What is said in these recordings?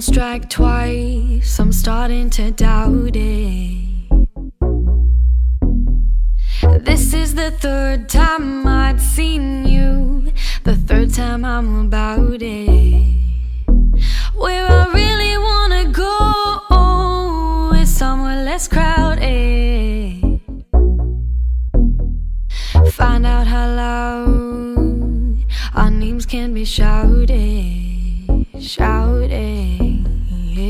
don't strike twice, I'm starting to doubt it. This is the third time I've seen you, the third time I'm about it. Where I really wanna go is somewhere less crowded. Find out how loud our names can be shouted shouted.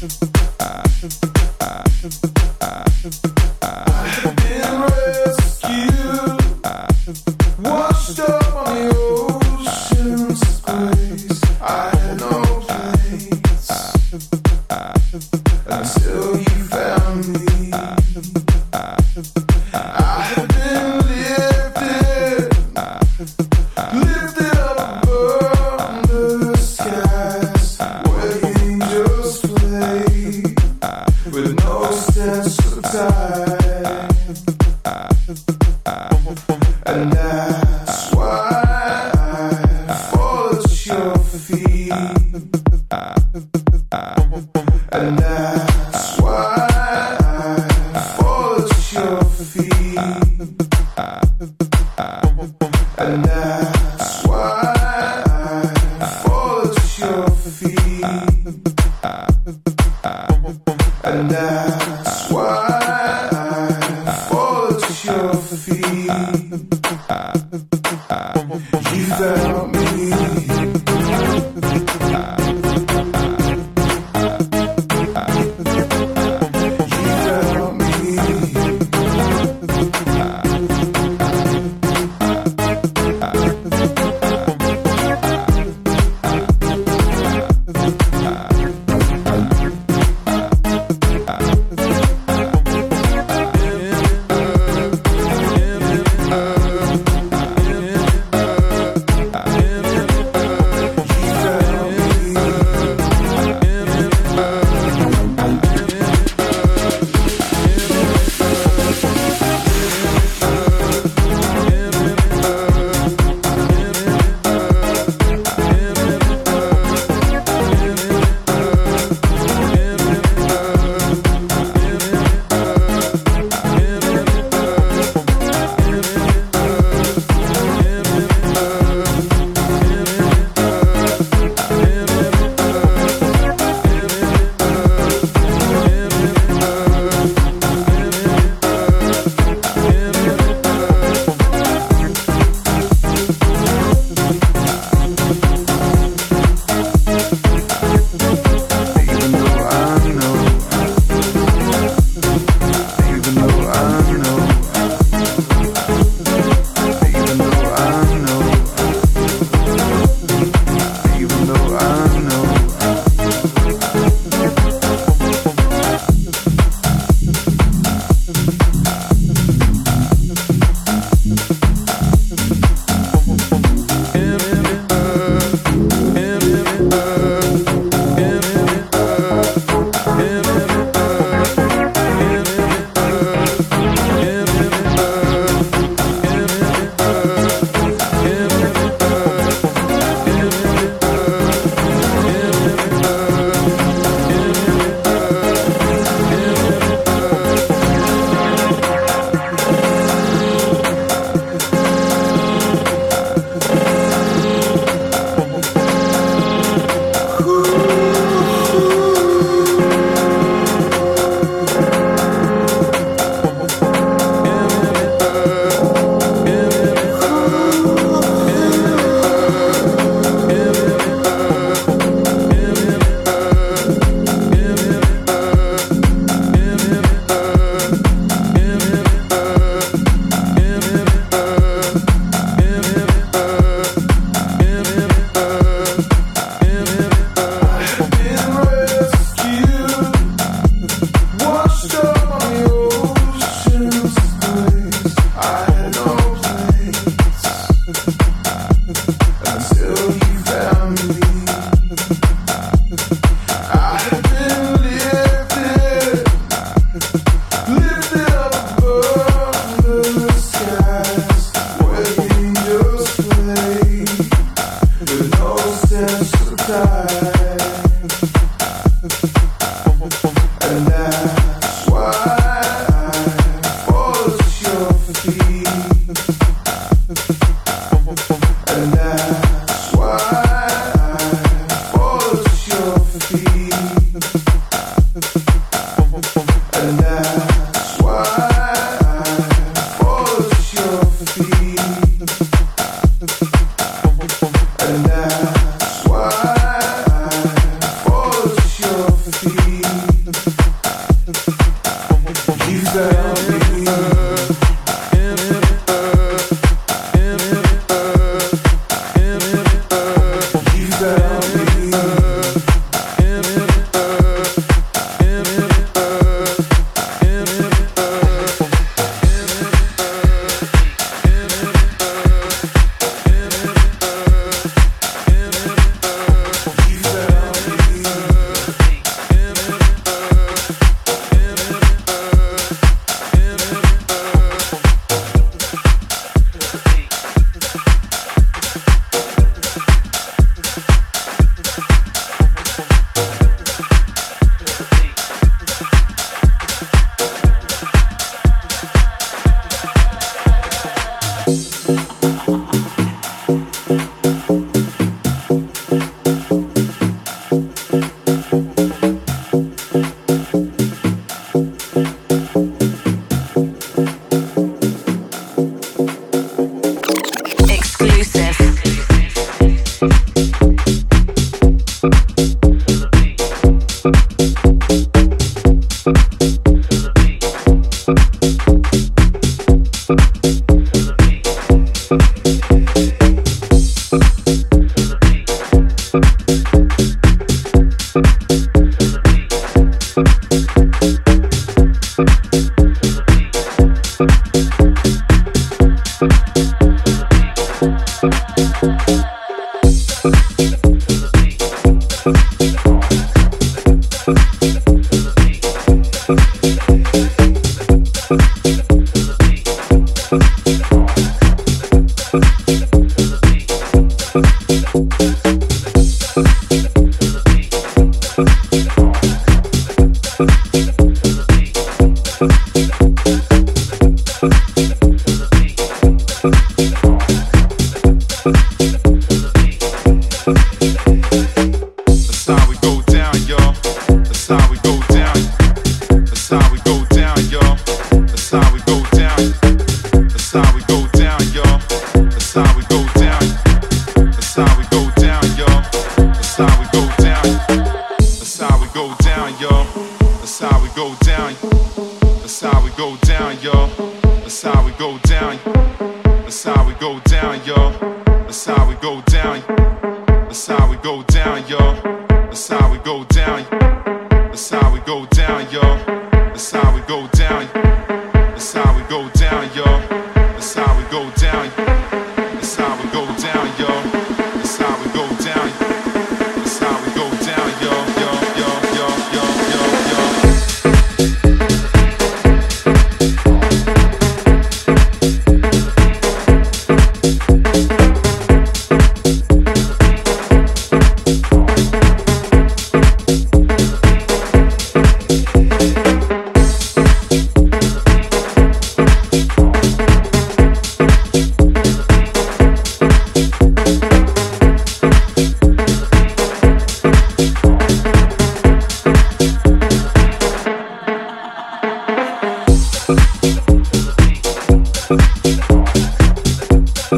Thank you. And that's why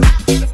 how